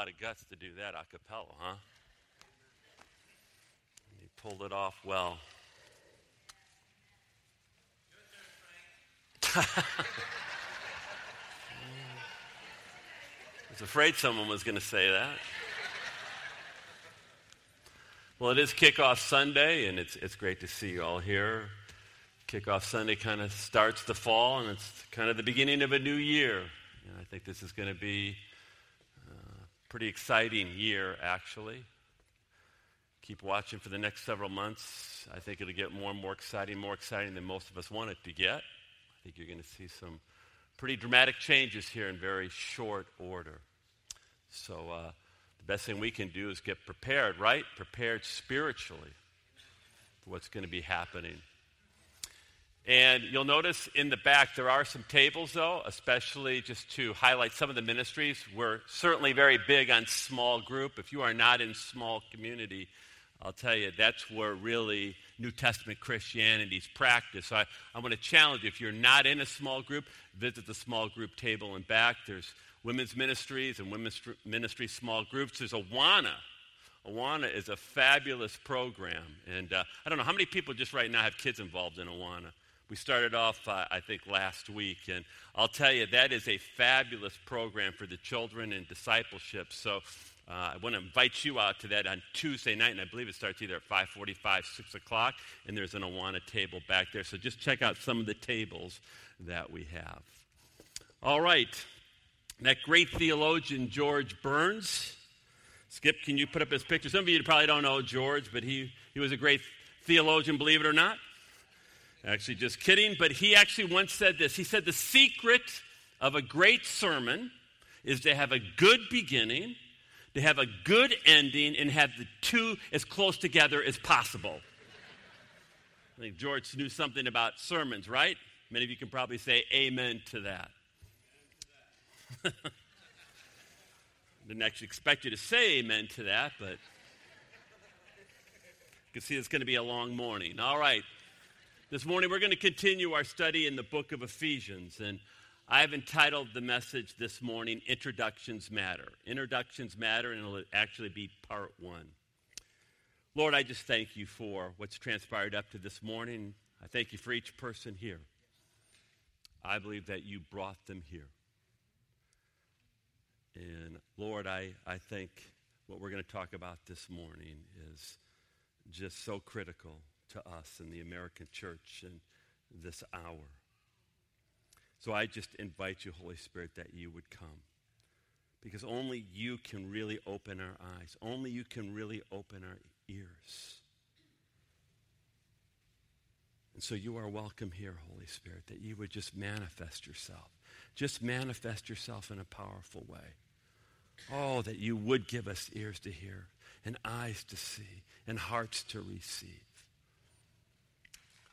lot of guts to do that a cappella, huh? He pulled it off well. I was afraid someone was going to say that. Well, it is kickoff Sunday, and it's, it's great to see you all here. Kickoff Sunday kind of starts the fall, and it's kind of the beginning of a new year. And I think this is going to be pretty exciting year, actually. Keep watching for the next several months. I think it'll get more and more exciting, more exciting than most of us want it to get. I think you're going to see some pretty dramatic changes here in very short order. So, uh, the best thing we can do is get prepared, right? Prepared spiritually for what's going to be happening. And you'll notice in the back there are some tables, though, especially just to highlight some of the ministries. We're certainly very big on small group. If you are not in small community, I'll tell you, that's where really New Testament Christianity is practiced. So I, I want to challenge you if you're not in a small group, visit the small group table in back. There's women's ministries and women's ministry small groups. There's Awana. Awana is a fabulous program. And uh, I don't know how many people just right now have kids involved in Awana. We started off, uh, I think, last week. And I'll tell you, that is a fabulous program for the children and discipleship. So uh, I want to invite you out to that on Tuesday night, and I believe it starts either at 5:45, 6 o'clock, and there's an Awana table back there. So just check out some of the tables that we have. All right, that great theologian, George Burns. Skip, can you put up his picture? Some of you probably don't know George, but he, he was a great theologian, believe it or not. Actually, just kidding, but he actually once said this. He said, The secret of a great sermon is to have a good beginning, to have a good ending, and have the two as close together as possible. I think George knew something about sermons, right? Many of you can probably say amen to that. Didn't actually expect you to say amen to that, but you can see it's going to be a long morning. All right. This morning we're going to continue our study in the book of Ephesians, and I have entitled the message this morning, Introductions Matter. Introductions Matter, and it'll actually be part one. Lord, I just thank you for what's transpired up to this morning. I thank you for each person here. I believe that you brought them here. And Lord, I, I think what we're going to talk about this morning is just so critical to us in the American church in this hour. So I just invite you, Holy Spirit, that you would come. Because only you can really open our eyes, only you can really open our ears. And so you are welcome here, Holy Spirit, that you would just manifest yourself. Just manifest yourself in a powerful way. Oh, that you would give us ears to hear and eyes to see and hearts to receive.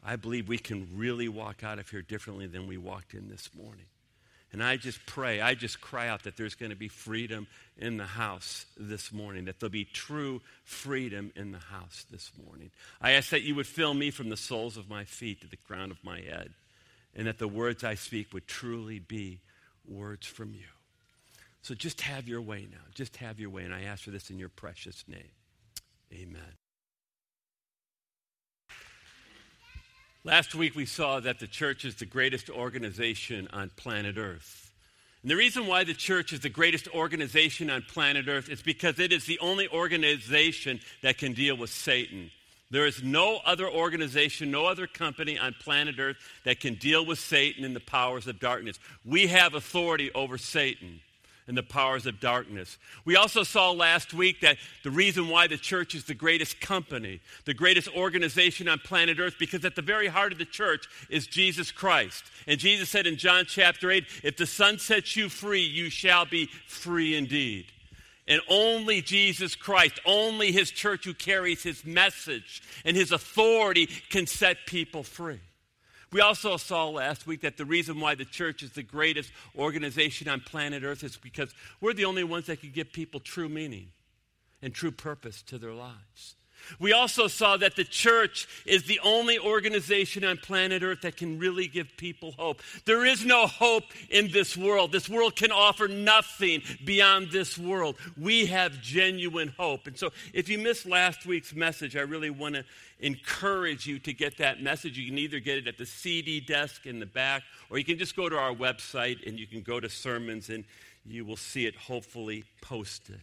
I believe we can really walk out of here differently than we walked in this morning. And I just pray, I just cry out that there's going to be freedom in the house this morning, that there'll be true freedom in the house this morning. I ask that you would fill me from the soles of my feet to the crown of my head, and that the words I speak would truly be words from you. So just have your way now. Just have your way. And I ask for this in your precious name. Amen. Last week we saw that the church is the greatest organization on planet Earth. And the reason why the church is the greatest organization on planet Earth is because it is the only organization that can deal with Satan. There is no other organization, no other company on planet Earth that can deal with Satan and the powers of darkness. We have authority over Satan and the powers of darkness. We also saw last week that the reason why the church is the greatest company, the greatest organization on planet Earth, because at the very heart of the church is Jesus Christ. And Jesus said in John chapter 8, If the Son sets you free, you shall be free indeed. And only Jesus Christ, only His church who carries His message and His authority can set people free. We also saw last week that the reason why the church is the greatest organization on planet Earth is because we're the only ones that can give people true meaning and true purpose to their lives. We also saw that the church is the only organization on planet Earth that can really give people hope. There is no hope in this world. This world can offer nothing beyond this world. We have genuine hope. And so, if you missed last week's message, I really want to encourage you to get that message. You can either get it at the CD desk in the back, or you can just go to our website and you can go to sermons and you will see it hopefully posted.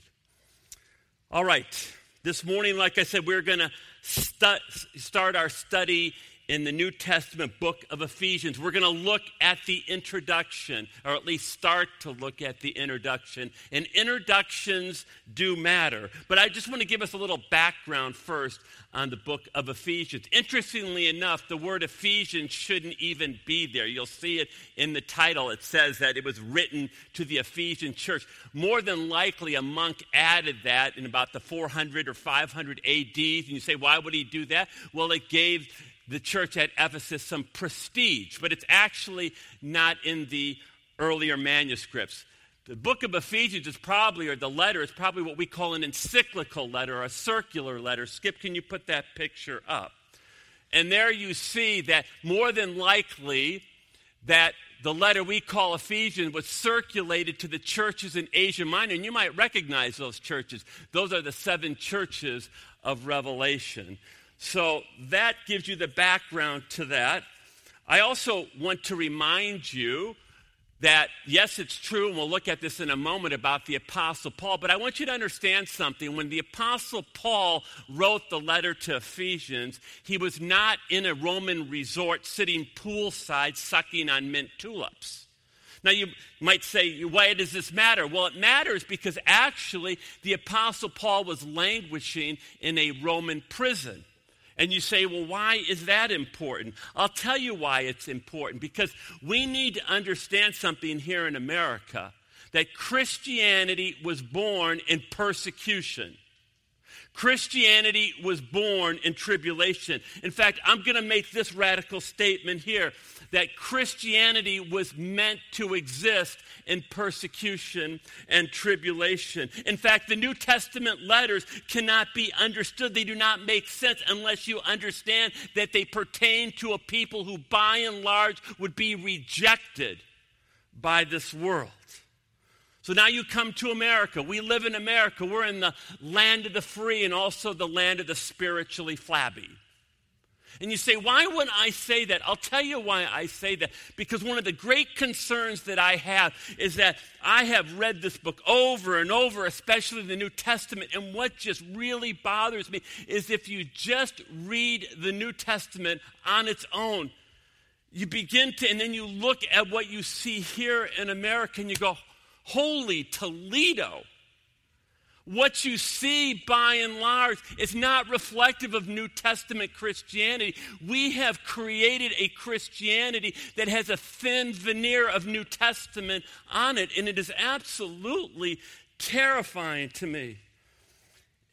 All right. This morning, like I said, we're going to stu- start our study in the New Testament book of Ephesians. We're going to look at the introduction, or at least start to look at the introduction. And introductions do matter. But I just want to give us a little background first on the book of Ephesians. Interestingly enough, the word Ephesians shouldn't even be there. You'll see it in the title. It says that it was written to the Ephesian church. More than likely, a monk added that in about the 400 or 500 AD. And you say, why would he do that? Well, it gave the church at Ephesus some prestige, but it's actually not in the earlier manuscripts. The book of Ephesians is probably, or the letter is probably what we call an encyclical letter, or a circular letter. Skip, can you put that picture up? And there you see that more than likely that the letter we call Ephesians was circulated to the churches in Asia Minor. And you might recognize those churches. Those are the seven churches of Revelation. So that gives you the background to that. I also want to remind you that, yes, it's true, and we'll look at this in a moment about the Apostle Paul, but I want you to understand something. When the Apostle Paul wrote the letter to Ephesians, he was not in a Roman resort sitting poolside sucking on mint juleps. Now, you might say, why does this matter? Well, it matters because actually the Apostle Paul was languishing in a Roman prison. And you say, well, why is that important? I'll tell you why it's important. Because we need to understand something here in America that Christianity was born in persecution. Christianity was born in tribulation. In fact, I'm going to make this radical statement here that Christianity was meant to exist in persecution and tribulation. In fact, the New Testament letters cannot be understood. They do not make sense unless you understand that they pertain to a people who, by and large, would be rejected by this world. So now you come to America. We live in America. We're in the land of the free and also the land of the spiritually flabby. And you say, why would I say that? I'll tell you why I say that. Because one of the great concerns that I have is that I have read this book over and over, especially the New Testament. And what just really bothers me is if you just read the New Testament on its own, you begin to, and then you look at what you see here in America and you go, holy Toledo. What you see by and large is not reflective of New Testament Christianity. We have created a Christianity that has a thin veneer of New Testament on it, and it is absolutely terrifying to me.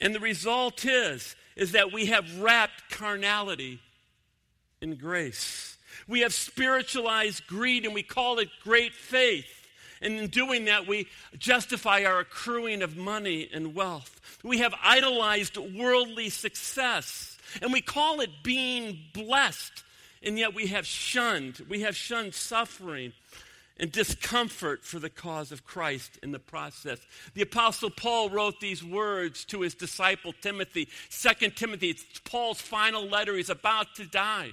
And the result is is that we have wrapped carnality in grace. We have spiritualized greed and we call it great faith. And in doing that, we justify our accruing of money and wealth. We have idolized worldly success, and we call it being blessed. And yet we have shunned, we have shunned suffering and discomfort for the cause of Christ in the process. The apostle Paul wrote these words to his disciple Timothy. Second Timothy, it's Paul's final letter. He's about to die.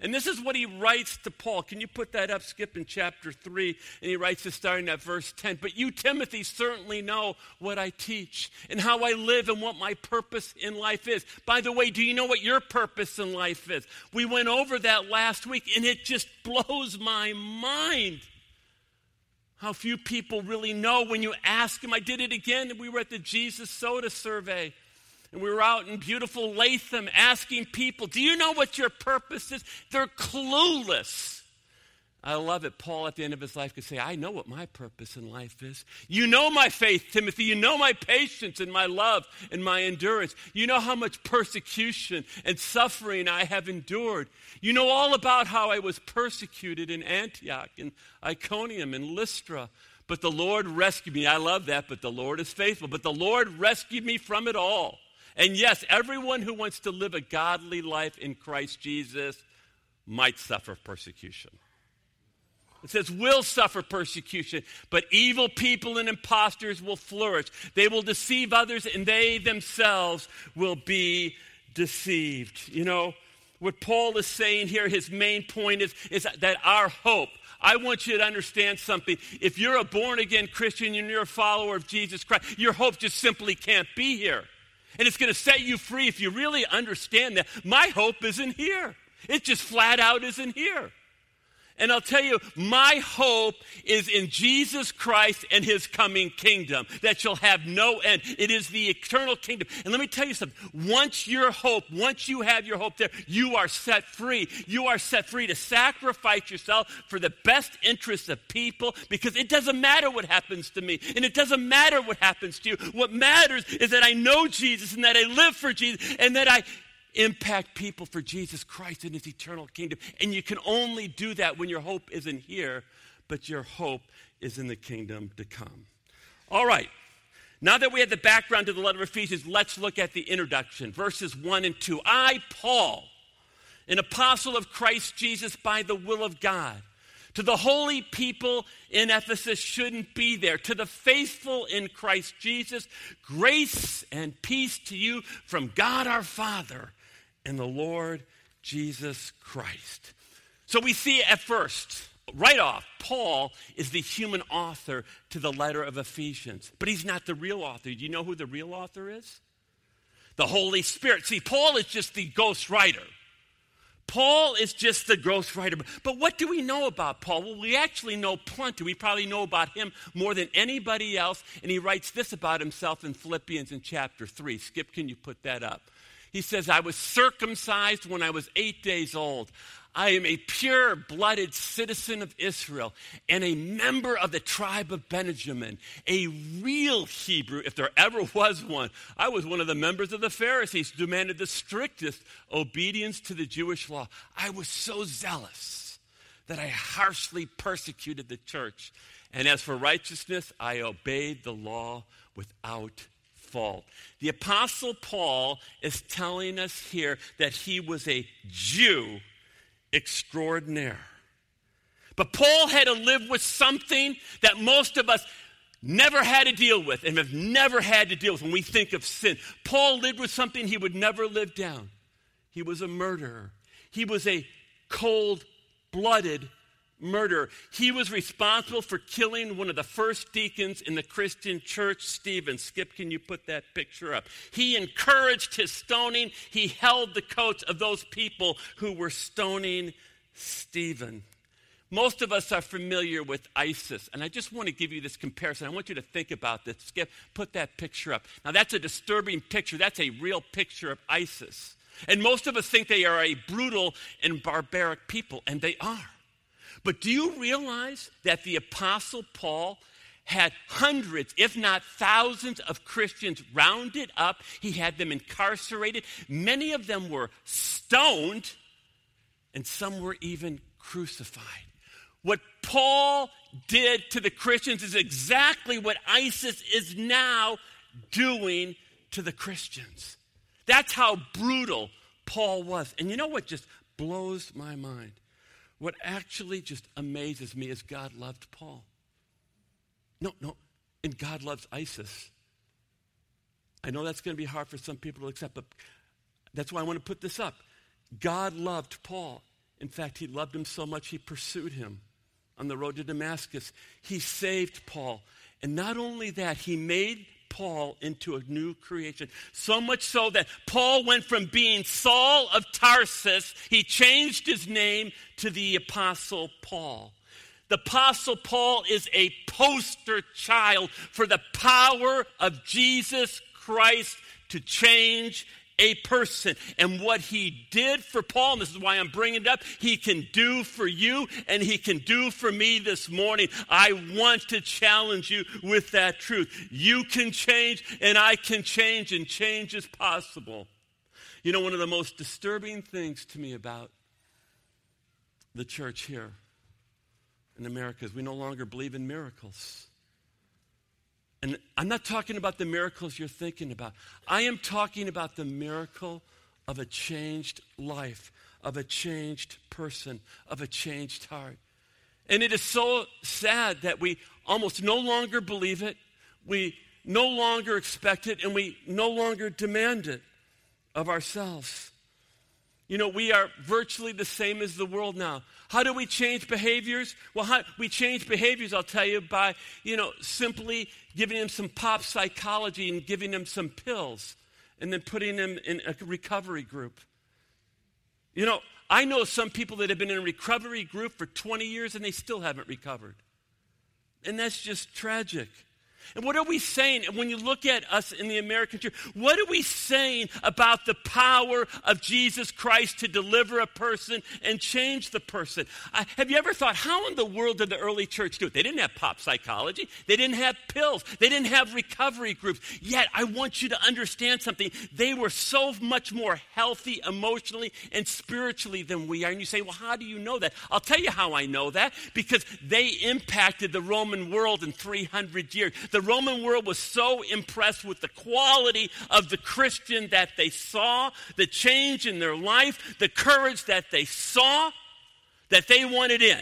And this is what he writes to Paul. Can you put that up, Skip, in chapter 3? And he writes this starting at verse 10. But you, Timothy, certainly know what I teach and how I live and what my purpose in life is. By the way, do you know what your purpose in life is? We went over that last week, and it just blows my mind how few people really know when you ask them. I did it again. We were at the Jesus Soda survey. And we were out in beautiful Latham asking people, Do you know what your purpose is? They're clueless. I love it. Paul, at the end of his life, could say, I know what my purpose in life is. You know my faith, Timothy. You know my patience and my love and my endurance. You know how much persecution and suffering I have endured. You know all about how I was persecuted in Antioch and Iconium and Lystra. But the Lord rescued me. I love that, but the Lord is faithful. But the Lord rescued me from it all And yes, everyone who wants to live a godly life in Christ Jesus might suffer persecution. It says, will suffer persecution, but evil people and impostors will flourish. They will deceive others, and they themselves will be deceived. You know, what Paul is saying here, his main point is, is that our hope, I want you to understand something. If you're a born again Christian and you're a follower of Jesus Christ, your hope just simply can't be here. And it's going to set you free if you really understand that. My hope isn't here, it just flat out isn't here. And I'll tell you, my hope is in Jesus Christ and his coming kingdom that shall have no end. It is the eternal kingdom. And let me tell you something. Once your hope, once you have your hope there, you are set free. You are set free to sacrifice yourself for the best interests of people because it doesn't matter what happens to me and it doesn't matter what happens to you. What matters is that I know Jesus and that I live for Jesus and that I impact people for Jesus Christ and his eternal kingdom. And you can only do that when your hope isn't here, but your hope is in the kingdom to come. All right. Now that we have the background to the letter of Ephesians, let's look at the introduction, verses 1 and 2. I, Paul, an apostle of Christ Jesus by the will of God, to the holy people in Ephesus shouldn't be there. To the faithful in Christ Jesus, grace and peace to you from God our Father in the Lord Jesus Christ. So we see at first, right off, Paul is the human author to the letter of Ephesians, but he's not the real author. Do you know who the real author is? The Holy Spirit. See, Paul is just the ghost writer. Paul is just the ghost writer. But what do we know about Paul? Well, we actually know plenty. We probably know about him more than anybody else. And he writes this about himself in Philippians in chapter 3. Skip, can you put that up? He says, I was circumcised when I was eight days old. I am a pure blooded citizen of Israel and a member of the tribe of Benjamin, a real Hebrew, if there ever was one. I was one of the members of the Pharisees, demanded the strictest obedience to the Jewish law. I was so zealous that I harshly persecuted the church. And as for righteousness, I obeyed the law without fault. The Apostle Paul is telling us here that he was a Jew extraordinaire. But Paul had to live with something that most of us never had to deal with and have never had to deal with when we think of sin. Paul lived with something he would never live down. He was a murderer, he was a cold blooded murder. He was responsible for killing one of the first deacons in the Christian church, Stephen. Skip, can you put that picture up? He encouraged his stoning. He held the coats of those people who were stoning Stephen. Most of us are familiar with ISIS, and I just want to give you this comparison. I want you to think about this. Skip, put that picture up. Now, that's a disturbing picture. That's a real picture of ISIS. And most of us think they are a brutal and barbaric people, and they are. But do you realize that the Apostle Paul had hundreds, if not thousands, of Christians rounded up? He had them incarcerated. Many of them were stoned, and some were even crucified. What Paul did to the Christians is exactly what ISIS is now doing to the Christians. That's how brutal Paul was. And you know what just blows my mind? What actually just amazes me is God loved Paul. No, no, and God loves ISIS. I know that's going to be hard for some people to accept, but that's why I want to put this up. God loved Paul. In fact, he loved him so much he pursued him on the road to Damascus. He saved Paul. And not only that, he made Paul into a new creation. So much so that Paul went from being Saul of Tarsus, he changed his name to the Apostle Paul. The Apostle Paul is a poster child for the power of Jesus Christ to change a person. And what he did for Paul, and this is why I'm bringing it up, he can do for you and he can do for me this morning. I want to challenge you with that truth. You can change and I can change, and change is possible. You know, one of the most disturbing things to me about the church here in America is we no longer believe in miracles. And I'm not talking about the miracles you're thinking about. I am talking about the miracle of a changed life, of a changed person, of a changed heart. And it is so sad that we almost no longer believe it, we no longer expect it, and we no longer demand it of ourselves. You know, we are virtually the same as the world now. How do we change behaviors? Well, how, we change behaviors, I'll tell you, by, you know, simply giving them some pop psychology and giving them some pills and then putting them in a recovery group. You know, I know some people that have been in a recovery group for 20 years and they still haven't recovered. And that's just tragic. And what are we saying? And when you look at us in the American church, what are we saying about the power of Jesus Christ to deliver a person and change the person? Uh, have you ever thought, how in the world did the early church do it? They didn't have pop psychology, they didn't have pills, they didn't have recovery groups. Yet, I want you to understand something. They were so much more healthy emotionally and spiritually than we are. And you say, well, how do you know that? I'll tell you how I know that because they impacted the Roman world in 300 years. The the Roman world was so impressed with the quality of the Christian that they saw, the change in their life, the courage that they saw, that they wanted in.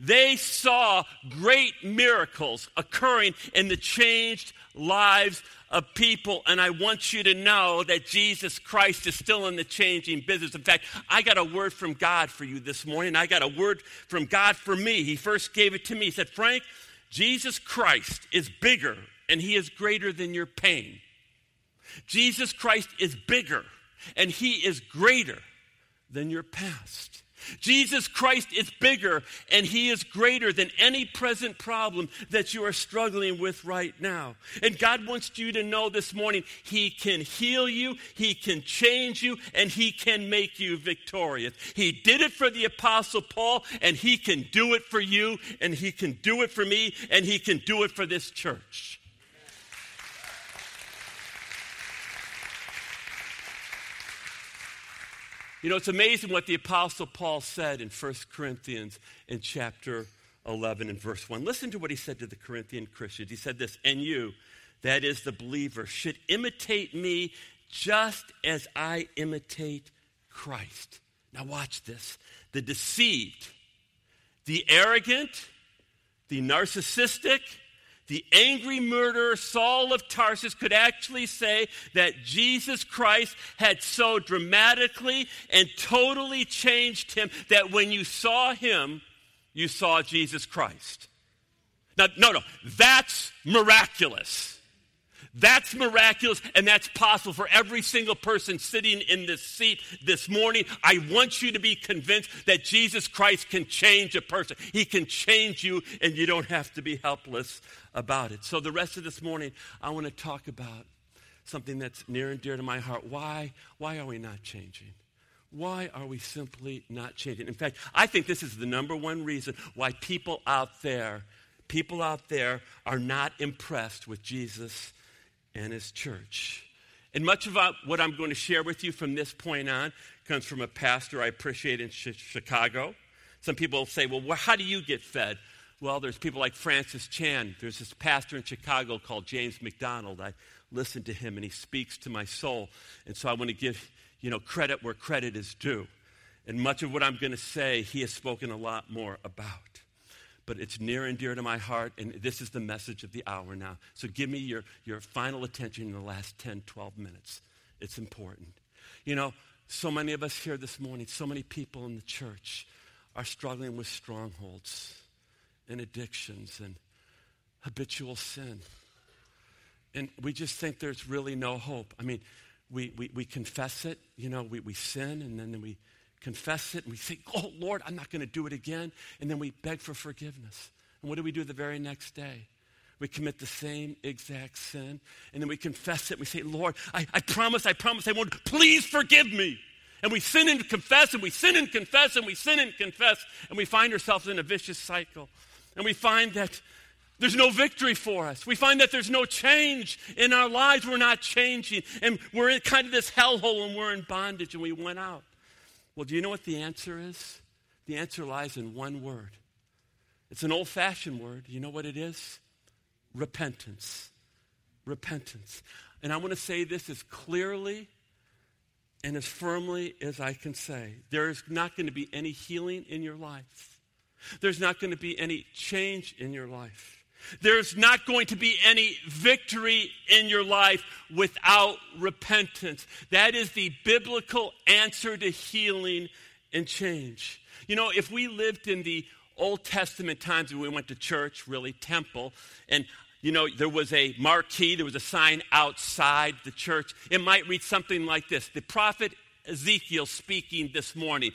They saw great miracles occurring in the changed lives of people. And I want you to know that Jesus Christ is still in the changing business. In fact, I got a word from God for you this morning. I got a word from God for me. He first gave it to me. He said, Frank, Jesus Christ is bigger and he is greater than your pain. Jesus Christ is bigger and he is greater than your past. Jesus Christ is bigger and he is greater than any present problem that you are struggling with right now. And God wants you to know this morning he can heal you, he can change you, and he can make you victorious. He did it for the Apostle Paul, and he can do it for you, and he can do it for me, and he can do it for this church. You know, it's amazing what the Apostle Paul said in 1 Corinthians in chapter 11 and verse 1. Listen to what he said to the Corinthian Christians. He said this, and you, that is the believer, should imitate me just as I imitate Christ. Now, watch this. The deceived, the arrogant, the narcissistic, the angry murderer Saul of Tarsus could actually say that Jesus Christ had so dramatically and totally changed him that when you saw him, you saw Jesus Christ. Now, no, no, that's miraculous. That's miraculous, and that's possible for every single person sitting in this seat this morning. I want you to be convinced that Jesus Christ can change a person. He can change you, and you don't have to be helpless about it. So, the rest of this morning, I want to talk about something that's near and dear to my heart. Why, why are we not changing? Why are we simply not changing? In fact, I think this is the number one reason why people out there, people out there are not impressed with Jesus and his church. And much of what I'm going to share with you from this point on comes from a pastor I appreciate in Chicago. Some people say, well, how do you get fed? Well, there's people like Francis Chan. There's this pastor in Chicago called James MacDonald. I listen to him and he speaks to my soul. And so I want to give, you know, credit where credit is due. And much of what I'm going to say, he has spoken a lot more about but it's near and dear to my heart, and this is the message of the hour now. So give me your, your final attention in the last 10, 12 minutes. It's important. You know, so many of us here this morning, so many people in the church are struggling with strongholds and addictions and habitual sin. And we just think there's really no hope. I mean, we, we, we confess it, you know, we, we sin, and then we confess it, and we say, Oh, Lord, I'm not going to do it again. And then we beg for forgiveness. And what do we do the very next day? We commit the same exact sin, and then we confess it. We say, Lord, I, I promise, I promise I won't. Please forgive me. And we sin and confess, and we sin and confess, and we sin and confess, and we find ourselves in a vicious cycle. And we find that there's no victory for us. We find that there's no change in our lives. We're not changing. And we're in kind of this hellhole and we're in bondage and we went out. Well, do you know what the answer is? The answer lies in one word. It's an old fashioned word. You know what it is? Repentance. repentance. And I want to say this as clearly and as firmly as I can say. There is not going to be any healing in your life. There's not going to be any change in your life. There's not going to be any victory in your life without repentance. That is the biblical answer to healing and change. You know, if we lived in the Old Testament times when we went to church, really, temple, and you know, there was a marquee, there was a sign outside the church. It might read something like this The prophet Ezekiel speaking this morning.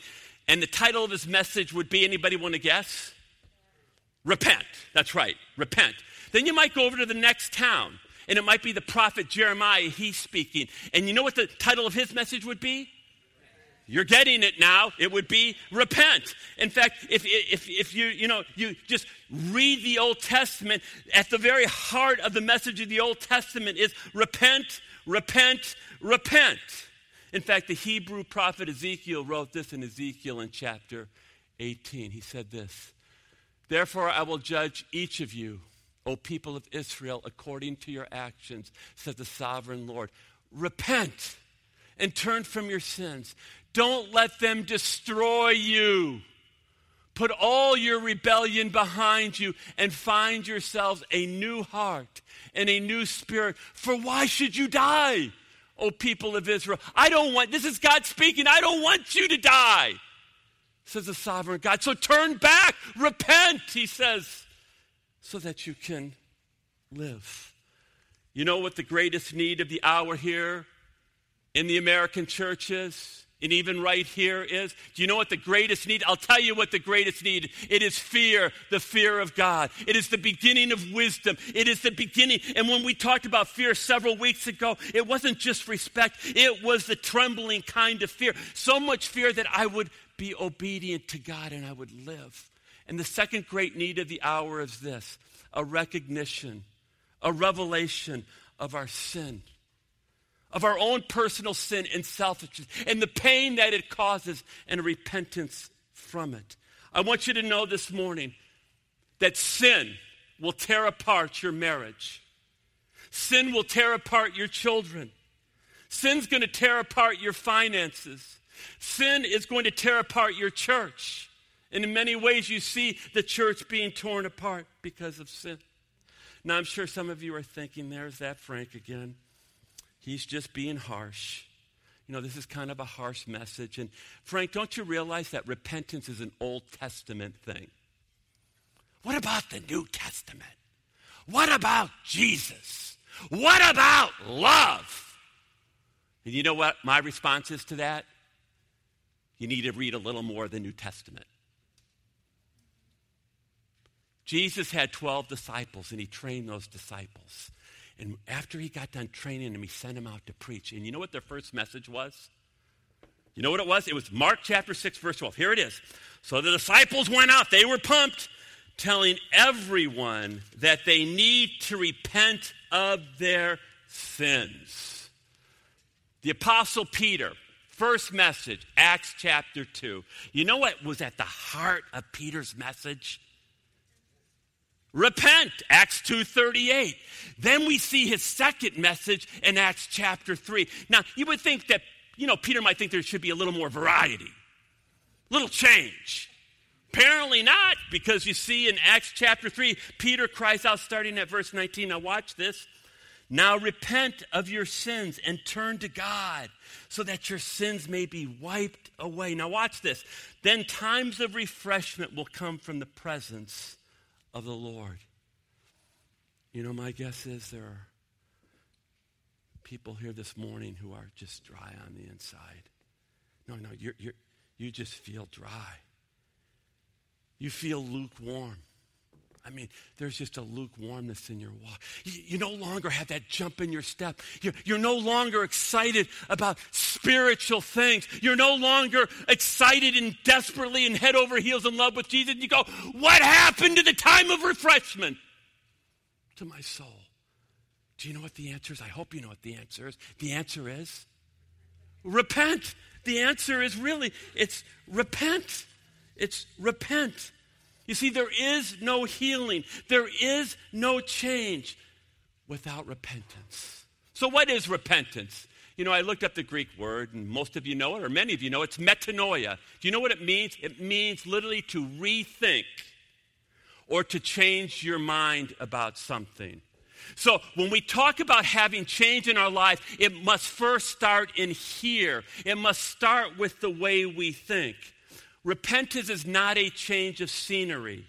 And the title of his message would be anybody want to guess? Repent. That's right, repent. Then you might go over to the next town, and it might be the prophet Jeremiah, he's speaking. And you know what the title of his message would be? You're getting it now. It would be repent. In fact, if, if, if you, you know, you just read the Old Testament, at the very heart of the message of the Old Testament is repent, repent, repent. In fact, the Hebrew prophet Ezekiel wrote this in Ezekiel in chapter 18. He said this Therefore, I will judge each of you, O people of Israel, according to your actions, says the sovereign Lord. Repent and turn from your sins. Don't let them destroy you. Put all your rebellion behind you and find yourselves a new heart and a new spirit. For why should you die, O people of Israel? I don't want, this is God speaking, I don't want you to die, says the sovereign God. So turn back, repent, he says, so that you can live. You know what the greatest need of the hour here in the American church is? and even right here is? Do you know what the greatest need? I'll tell you what the greatest need. It is fear the fear of god. It is the beginning of wisdom. It is the beginning. And when we talked about fear several weeks ago it wasn't just respect. It was the trembling kind of fear. So much fear that i would be obedient to god and i would live and the second great need of the hour is this a recognition a revelation of our sin of our own personal sin and selfishness and the pain that it causes and repentance from it. I want you to know this morning that sin will tear apart your marriage. Sin will tear apart your children. Sin's going to tear apart your finances. Sin is going to tear apart your church. And in many ways, you see the church being torn apart because of sin. Now, I'm sure some of you are thinking, there's that Frank again. He's just being harsh. You know, this is kind of a harsh message. And Frank, don't you realize that repentance is an Old Testament thing? What about the New Testament? What about Jesus? What about love? And you know what my response is to that? You need to read a little more of the New Testament. Jesus had 12 disciples and he trained those disciples. And after he got done training them, he sent them out to preach. And you know what their first message was? You know what it was? It was Mark chapter 6, verse 12. Here it is. So the disciples went out, they were pumped, telling everyone that they need to repent of their sins. The Apostle Peter, first message, Acts chapter 2. You know what was at the heart of Peter's message? repent acts 2.38 then we see his second message in acts chapter 3 now you would think that you know peter might think there should be a little more variety little change. Apparently not because you see in acts chapter 3 peter cries out starting at verse 19 now watch this now repent of your sins and turn to god so that your sins may be wiped away now watch this then times of refreshment will come from the presence of the Lord. You know, my guess is there are people here this morning who are just dry on the inside. No, no, you're, you're, you just feel dry. You feel lukewarm. I mean, there's just a lukewarmness in your walk. You, you no longer have that jump in your step. You're, you're no longer excited about spiritual things. You're no longer excited and desperately and head over heels in love with Jesus. You go, What happened to the time of refreshment? To my soul. Do you know what the answer is? I hope you know what the answer is. The answer is repent. The answer is really, it's repent. It's repent. You see, there is no healing, there is no change without repentance. So, what is repentance? You know, I looked up the Greek word, and most of you know it, or many of you know it. It's metanoia. Do you know what it means? It means literally to rethink or to change your mind about something. So, when we talk about having change in our life, it must first start in here. It must start with the way we think. Repentance is not a change of scenery.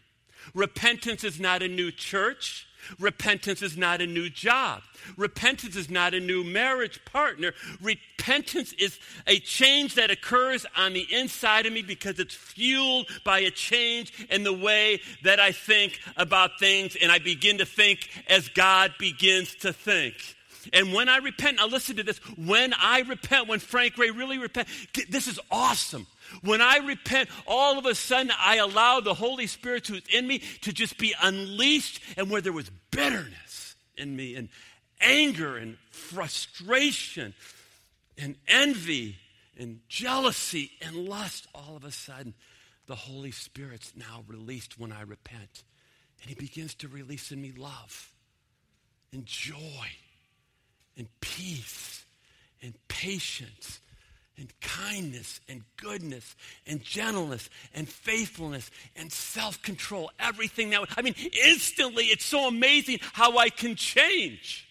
Repentance is not a new church. Repentance is not a new job. Repentance is not a new marriage partner. Repentance is a change that occurs on the inside of me because it's fueled by a change in the way that I think about things and I begin to think as God begins to think. And when I repent, now listen to this. When I repent, when Frank Ray really repent, this is awesome. When I repent, all of a sudden I allow the Holy Spirit who's in me to just be unleashed. And where there was bitterness in me, and anger, and frustration, and envy, and jealousy, and lust, all of a sudden the Holy Spirit's now released when I repent. And He begins to release in me love, and joy, and peace, and patience and kindness and goodness and gentleness and faithfulness and self control. Everything that, I mean, instantly, it's so amazing how I can change.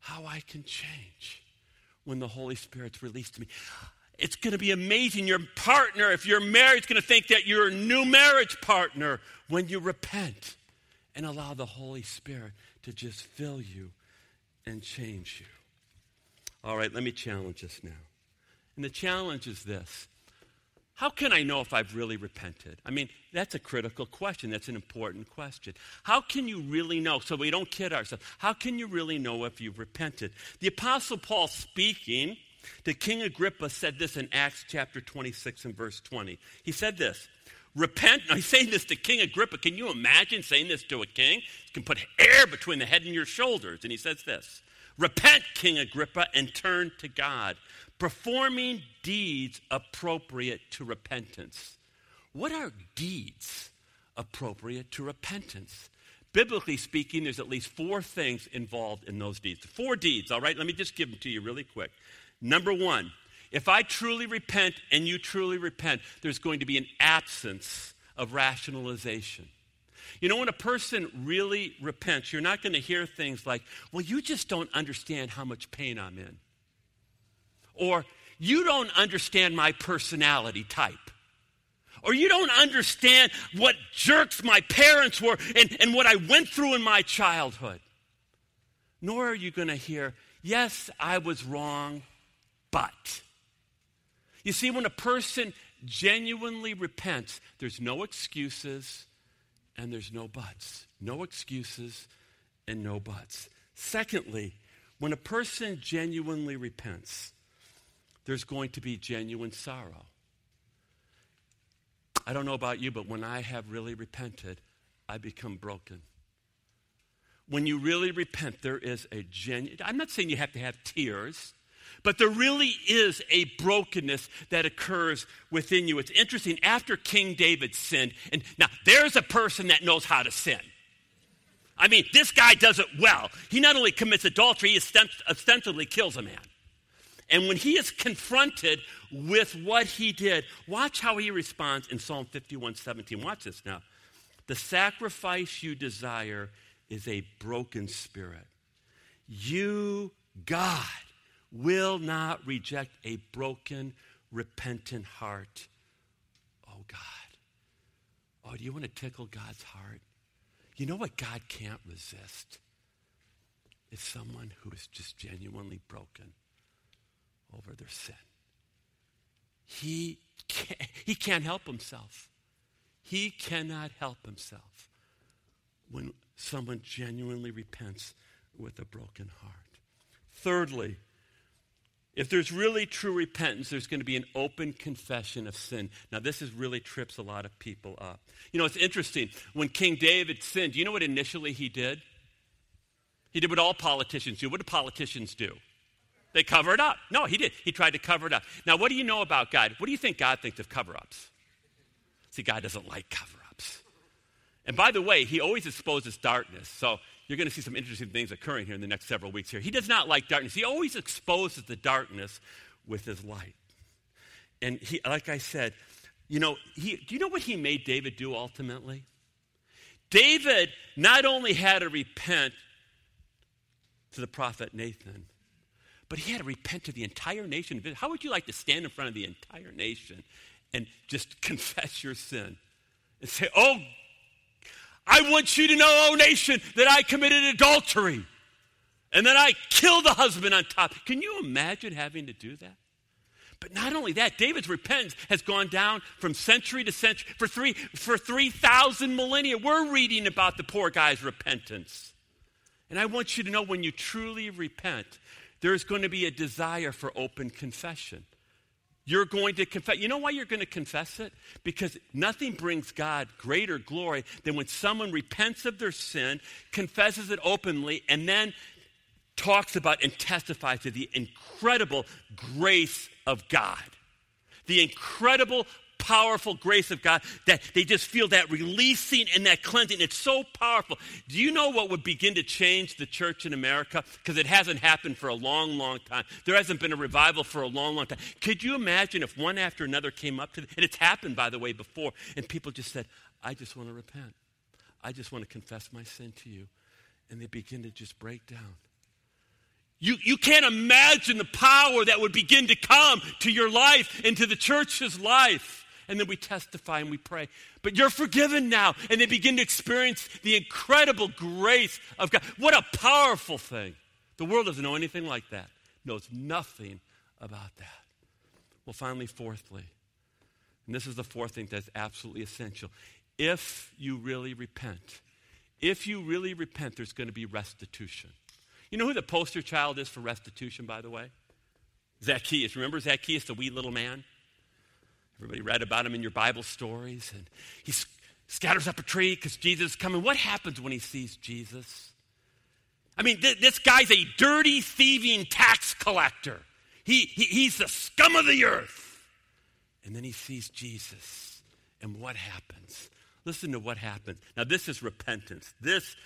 How I can change when the Holy Spirit's released to me. It's going to be amazing. Your partner, if you're married, is going to think that you're a new marriage partner when you repent and allow the Holy Spirit to just fill you and change you. All right, let me challenge us now. And the challenge is this How can I know if I've really repented? I mean, that's a critical question. That's an important question. How can you really know? So we don't kid ourselves. How can you really know if you've repented? The Apostle Paul speaking to King Agrippa said this in Acts chapter 26 and verse 20. He said this. Repent. Now, he's saying this to King Agrippa. Can you imagine saying this to a king? You can put air between the head and your shoulders. And he says this Repent, King Agrippa, and turn to God performing deeds appropriate to repentance. What are deeds appropriate to repentance? Biblically speaking, there's at least four things involved in those deeds. Four deeds, all right? Let me just give them to you really quick. Number one, if I truly repent and you truly repent, there's going to be an absence of rationalization. You know, when a person really repents, you're not going to hear things like, well, you just don't understand how much pain I'm in. Or, you don't understand my personality type. Or you don't understand what jerks my parents were and, and what I went through in my childhood. Nor are you going to hear, yes, I was wrong, but. You see, when a person genuinely repents, there's no excuses and there's no buts. No excuses and no buts. Secondly, when a person genuinely repents, there's going to be genuine sorrow. I don't know about you, but when I have really repented, I become broken. When you really repent, there is a genuine, I'm not saying you have to have tears, but there really is a brokenness that occurs within you. It's interesting, after King David sinned, and now there's a person that knows how to sin. I mean, this guy does it well. He not only commits adultery, he ostensibly kills a man. And when he is confronted with what he did, watch how he responds in Psalm 51 17. Watch this now. The sacrifice you desire is a broken spirit. You, God, will not reject a broken, repentant heart. Oh, God. Oh, do you want to tickle God's heart? You know what God can't resist? It's someone who is just genuinely broken over their sin. He can't, he can't help himself. He cannot help himself when someone genuinely repents with a broken heart. Thirdly, if there's really true repentance, there's going to be an open confession of sin. Now, this is really trips a lot of people up. You know, it's interesting. When King David sinned, do you know what initially he did? He did what all politicians do. What do politicians do? They cover it up. No, he did. He tried to cover it up. Now, what do you know about God? What do you think God thinks of cover ups? See, God doesn't like cover ups. And by the way, he always exposes darkness. So you're going to see some interesting things occurring here in the next several weeks here. He does not like darkness. He always exposes the darkness with his light. And he, like I said, you know, he, do you know what he made David do ultimately? David not only had to repent to the prophet Nathan, but he had to repent to the entire nation. How would you like to stand in front of the entire nation and just confess your sin and say, Oh, I want you to know, oh nation, that I committed adultery and that I killed the husband on top. Can you imagine having to do that? But not only that, David's repentance has gone down from century to century for three for three thousand millennia. We're reading about the poor guy's repentance. And I want you to know when you truly repent, there's going to be a desire for open confession. You're going to confess. You know why you're going to confess it? Because nothing brings God greater glory than when someone repents of their sin, confesses it openly, and then talks about and testifies to the incredible grace of God. The incredible powerful grace of God that they just feel that releasing and that cleansing. It's so powerful. Do you know what would begin to change the church in America? Because it hasn't happened for a long, long time. There hasn't been a revival for a long, long time. Could you imagine if one after another came up to, them? and it's happened, by the way, before, and people just said, I just want to repent. I just want to confess my sin to you. And they begin to just break down. You, you can't imagine the power that would begin to come to your life and to the church's life and then we testify and we pray. But you're forgiven now. And they begin to experience the incredible grace of God. What a powerful thing. The world doesn't know anything like that, knows nothing about that. Well, finally, fourthly, and this is the fourth thing that's absolutely essential. If you really repent, if you really repent, there's going to be restitution. You know who the poster child is for restitution, by the way? Zacchaeus. Remember Zacchaeus, the wee little man? Everybody read about him in your Bible stories. And he scatters up a tree because Jesus is coming. What happens when he sees Jesus? I mean, th- this guy's a dirty, thieving tax collector. He, he, he's the scum of the earth. And then he sees Jesus. And what happens? Listen to what happens. Now, this is repentance. This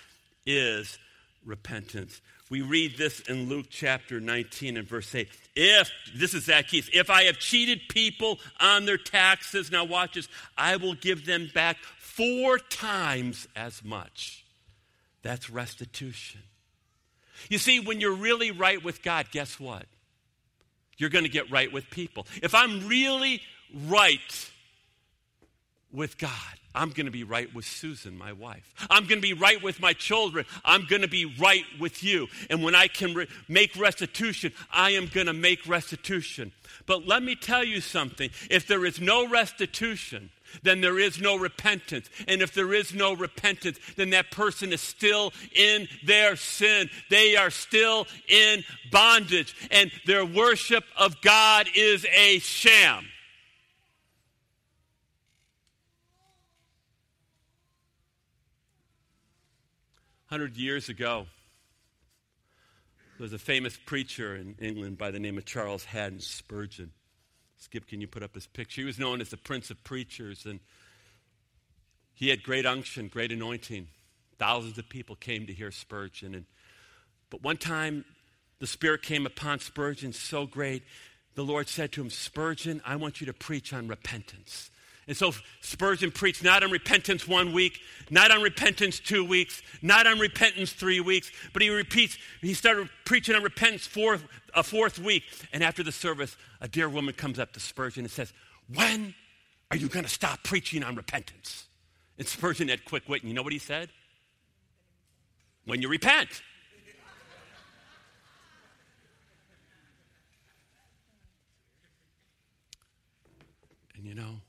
is repentance. We read this in Luke chapter 19 and verse 8. If, this is Zacchaeus, if I have cheated people on their taxes, now watch this, I will give them back four times as much. That's restitution. You see, when you're really right with God, guess what? You're going to get right with people. If I'm really right with God, I'm going to be right with Susan, my wife. I'm going to be right with my children. I'm going to be right with you. And when I can re- make restitution, I am going to make restitution. But let me tell you something if there is no restitution, then there is no repentance. And if there is no repentance, then that person is still in their sin. They are still in bondage. And their worship of God is a sham. 100 years ago, there was a famous preacher in England by the name of Charles Haddon Spurgeon. Skip, can you put up his picture? He was known as the Prince of Preachers, and he had great unction, great anointing. Thousands of people came to hear Spurgeon. And, but one time, the Spirit came upon Spurgeon so great, the Lord said to him, Spurgeon, I want you to preach on repentance. And so Spurgeon preached not on repentance one week, not on repentance two weeks, not on repentance three weeks, but he repeats, he started preaching on repentance fourth, a fourth week. And after the service, a dear woman comes up to Spurgeon and says, When are you going to stop preaching on repentance? And Spurgeon had quick wit. And you know what he said? When you repent. and you know,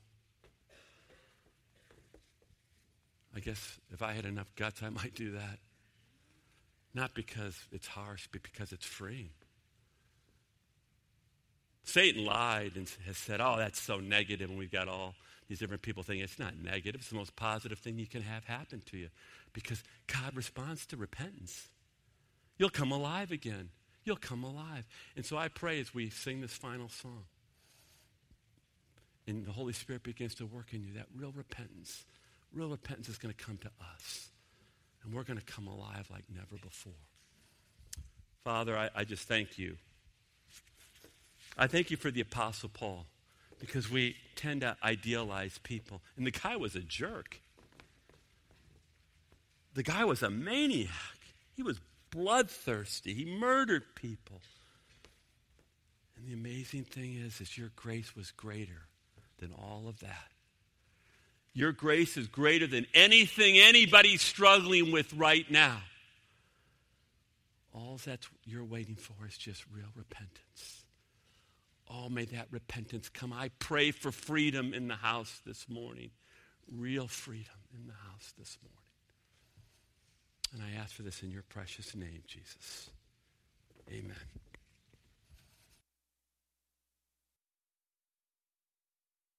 I guess if I had enough guts, I might do that. Not because it's harsh, but because it's free. Satan lied and has said, oh, that's so negative, and we've got all these different people thinking it's not negative. It's the most positive thing you can have happen to you because God responds to repentance. You'll come alive again. You'll come alive. And so I pray as we sing this final song, and the Holy Spirit begins to work in you, that real repentance real repentance is going to come to us. And we're going to come alive like never before. Father, I, I just thank you. I thank you for the Apostle Paul because we tend to idealize people. And the guy was a jerk. The guy was a maniac. He was bloodthirsty. He murdered people. And the amazing thing is, is your grace was greater than all of that. Your grace is greater than anything anybody's struggling with right now. All that you're waiting for is just real repentance. Oh, may that repentance come. I pray for freedom in the house this morning. Real freedom in the house this morning. And I ask for this in your precious name, Jesus. Amen.